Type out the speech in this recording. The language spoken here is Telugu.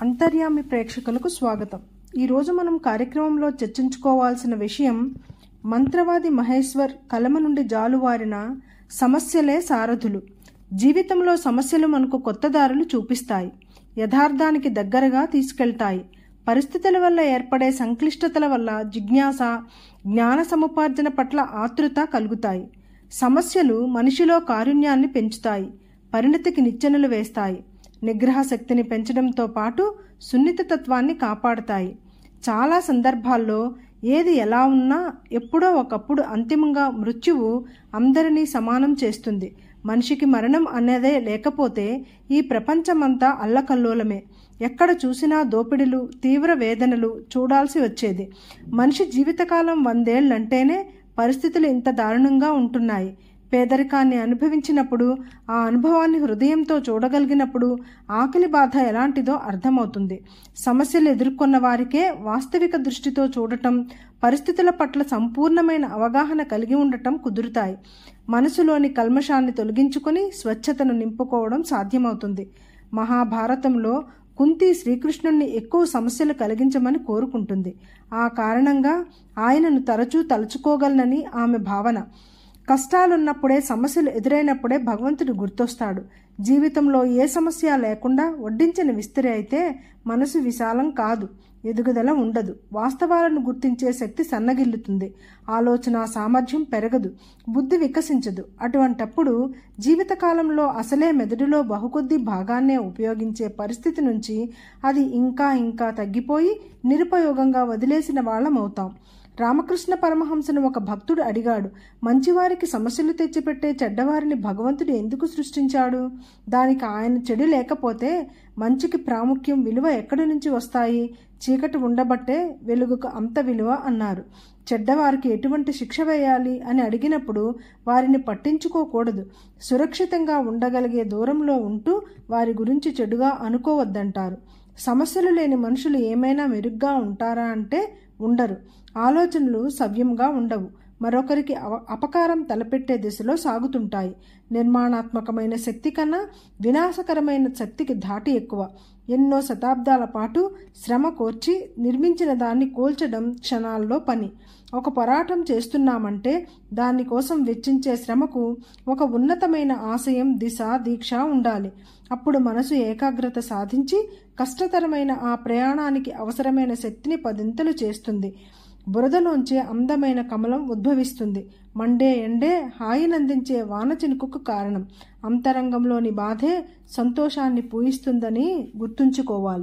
అంతర్యామి ప్రేక్షకులకు స్వాగతం. ఈరోజు మనం కార్యక్రమంలో చర్చించుకోవాల్సిన విషయం మంత్రవాది మహేశ్వర్ కలమ నుండి జాలువారిన సమస్యలే సారథులు. జీవితంలో సమస్యలు మనకు కొత్త దారులు చూపిస్తాయి. యథార్థానికి దగ్గరగా తీసుకెళ్తాయి. పరిస్థితుల వల్ల ఏర్పడే సంక్లిష్టతల వల్ల జిజ్ఞాస జ్ఞాన సముపార్జన పట్ల ఆతృత కలుగుతాయి. సమస్యలు మనిషిలో కారుణ్యాన్ని పెంచుతాయి. పరిణతికి నిచ్చెనలు వేస్తాయి. నిగ్రహ శక్తిని పెంచడంతో పాటు సున్నితత్వాన్ని కాపాడతాయి. చాలా సందర్భాల్లో ఏది ఎలా ఉన్నా ఎప్పుడో ఒకప్పుడు అంతిమంగా మృత్యువు అందరినీ సమానం చేస్తుంది. మనిషికి మరణం అనేదే లేకపోతే ఈ ప్రపంచమంతా అల్లకల్లోలమే. ఎక్కడ చూసినా దోపిడీలు తీవ్ర వేదనలు చూడాల్సి వచ్చేది. మనిషి జీవితకాలం వందేళ్ళంటేనే పరిస్థితులు ఇంత దారుణంగా ఉంటున్నాయి. పేదరికాన్ని అనుభవించినప్పుడు ఆ అనుభవాన్ని హృదయంతో చూడగలిగినప్పుడు ఆకలి బాధ ఎలాంటిదో అర్థమవుతుంది. సమస్యలు ఎదుర్కొన్న వారికే వాస్తవిక దృష్టితో చూడటం పరిస్థితుల పట్ల సంపూర్ణమైన అవగాహన కలిగి ఉండటం కుదురుతాయి. మనసులోని కల్మషాన్ని తొలగించుకొని స్వచ్ఛతను నింపుకోవడం సాధ్యమవుతుంది. మహాభారతంలో కుంతి శ్రీకృష్ణుణ్ణి ఎక్కువ సమస్యలు కలిగించమని కోరుకుంటుంది. ఆ కారణంగా ఆయనను తరచూ తలుచుకోగలనని ఆమె భావన. కష్టాలున్నప్పుడే సమస్యలు ఎదురైనప్పుడే భగవంతుడు గుర్తొస్తాడు. జీవితంలో ఏ సమస్య లేకుండా వడ్డించిన విస్తరి అయితే మనసు విశాలం కాదు ఎదుగుదల ఉండదు. వాస్తవాలను గుర్తించే శక్తి సన్నగిల్లుతుంది. ఆలోచన సామర్థ్యం పెరగదు బుద్ధి వికసించదు. అటువంటప్పుడు జీవితకాలంలో అసలే మెదడులో బహుకొద్ది భాగాన్నే ఉపయోగించే పరిస్థితి నుంచి అది ఇంకా ఇంకా తగ్గిపోయి నిరుపయోగంగా వదిలేసిన వాళ్ళమవుతాం. రామకృష్ణ పరమహంసను ఒక భక్తుడు అడిగాడు మంచివారికి సమస్యలు తెచ్చిపెట్టే చెడ్డవారిని భగవంతుడు ఎందుకు సృష్టించాడు? దానికి ఆయన చెడు లేకపోతే మంచికి ప్రాముఖ్యం విలువ ఎక్కడి నుంచి వస్తాయి? చీకటి ఉండబట్టే వెలుగుకు అంత విలువ అన్నారు. చెడ్డవారికి ఎటువంటి శిక్ష వేయాలి? అని అడిగినప్పుడు వారిని పట్టించుకోకూడదు. సురక్షితంగా ఉండగలిగే దూరంలో ఉంటూ వారి గురించి చెడుగా అనుకోవద్దంటారు. సమస్యలు లేని మనుషులు ఏమైనా మెరుగ్గా ఉంటారా అంటే ఉండరు. ఆలోచనలు సవ్యంగా ఉండవు. మరొకరికి అపకారం తలపెట్టే దిశలో సాగుతుంటాయి. నిర్మాణాత్మకమైన శక్తి కన్నా వినాశకరమైన శక్తికి ధాటి ఎక్కువ. ఎన్నో శతాబ్దాల పాటు శ్రమ కోర్చి నిర్మించిన దాన్ని కోల్చడం క్షణాల్లో పని. ఒక పోరాటం చేస్తున్నామంటే దానికోసం వెచ్చించే శ్రమకు ఒక ఉన్నతమైన ఆశయం దిశ దీక్ష ఉండాలి. అప్పుడు మనసు ఏకాగ్రత సాధించి కష్టతరమైన ఆ ప్రయాణానికి అవసరమైన శక్తిని పదింతలు చేస్తుంది. బురదలోంచి అందమైన కమలం ఉద్భవిస్తుంది. మండే ఎండే హాయినందించే వానచినుకుకు కారణం. అంతరంగంలోని బాధే సంతోషాన్ని పూయిస్తుందని గుర్తుంచుకోవాలి.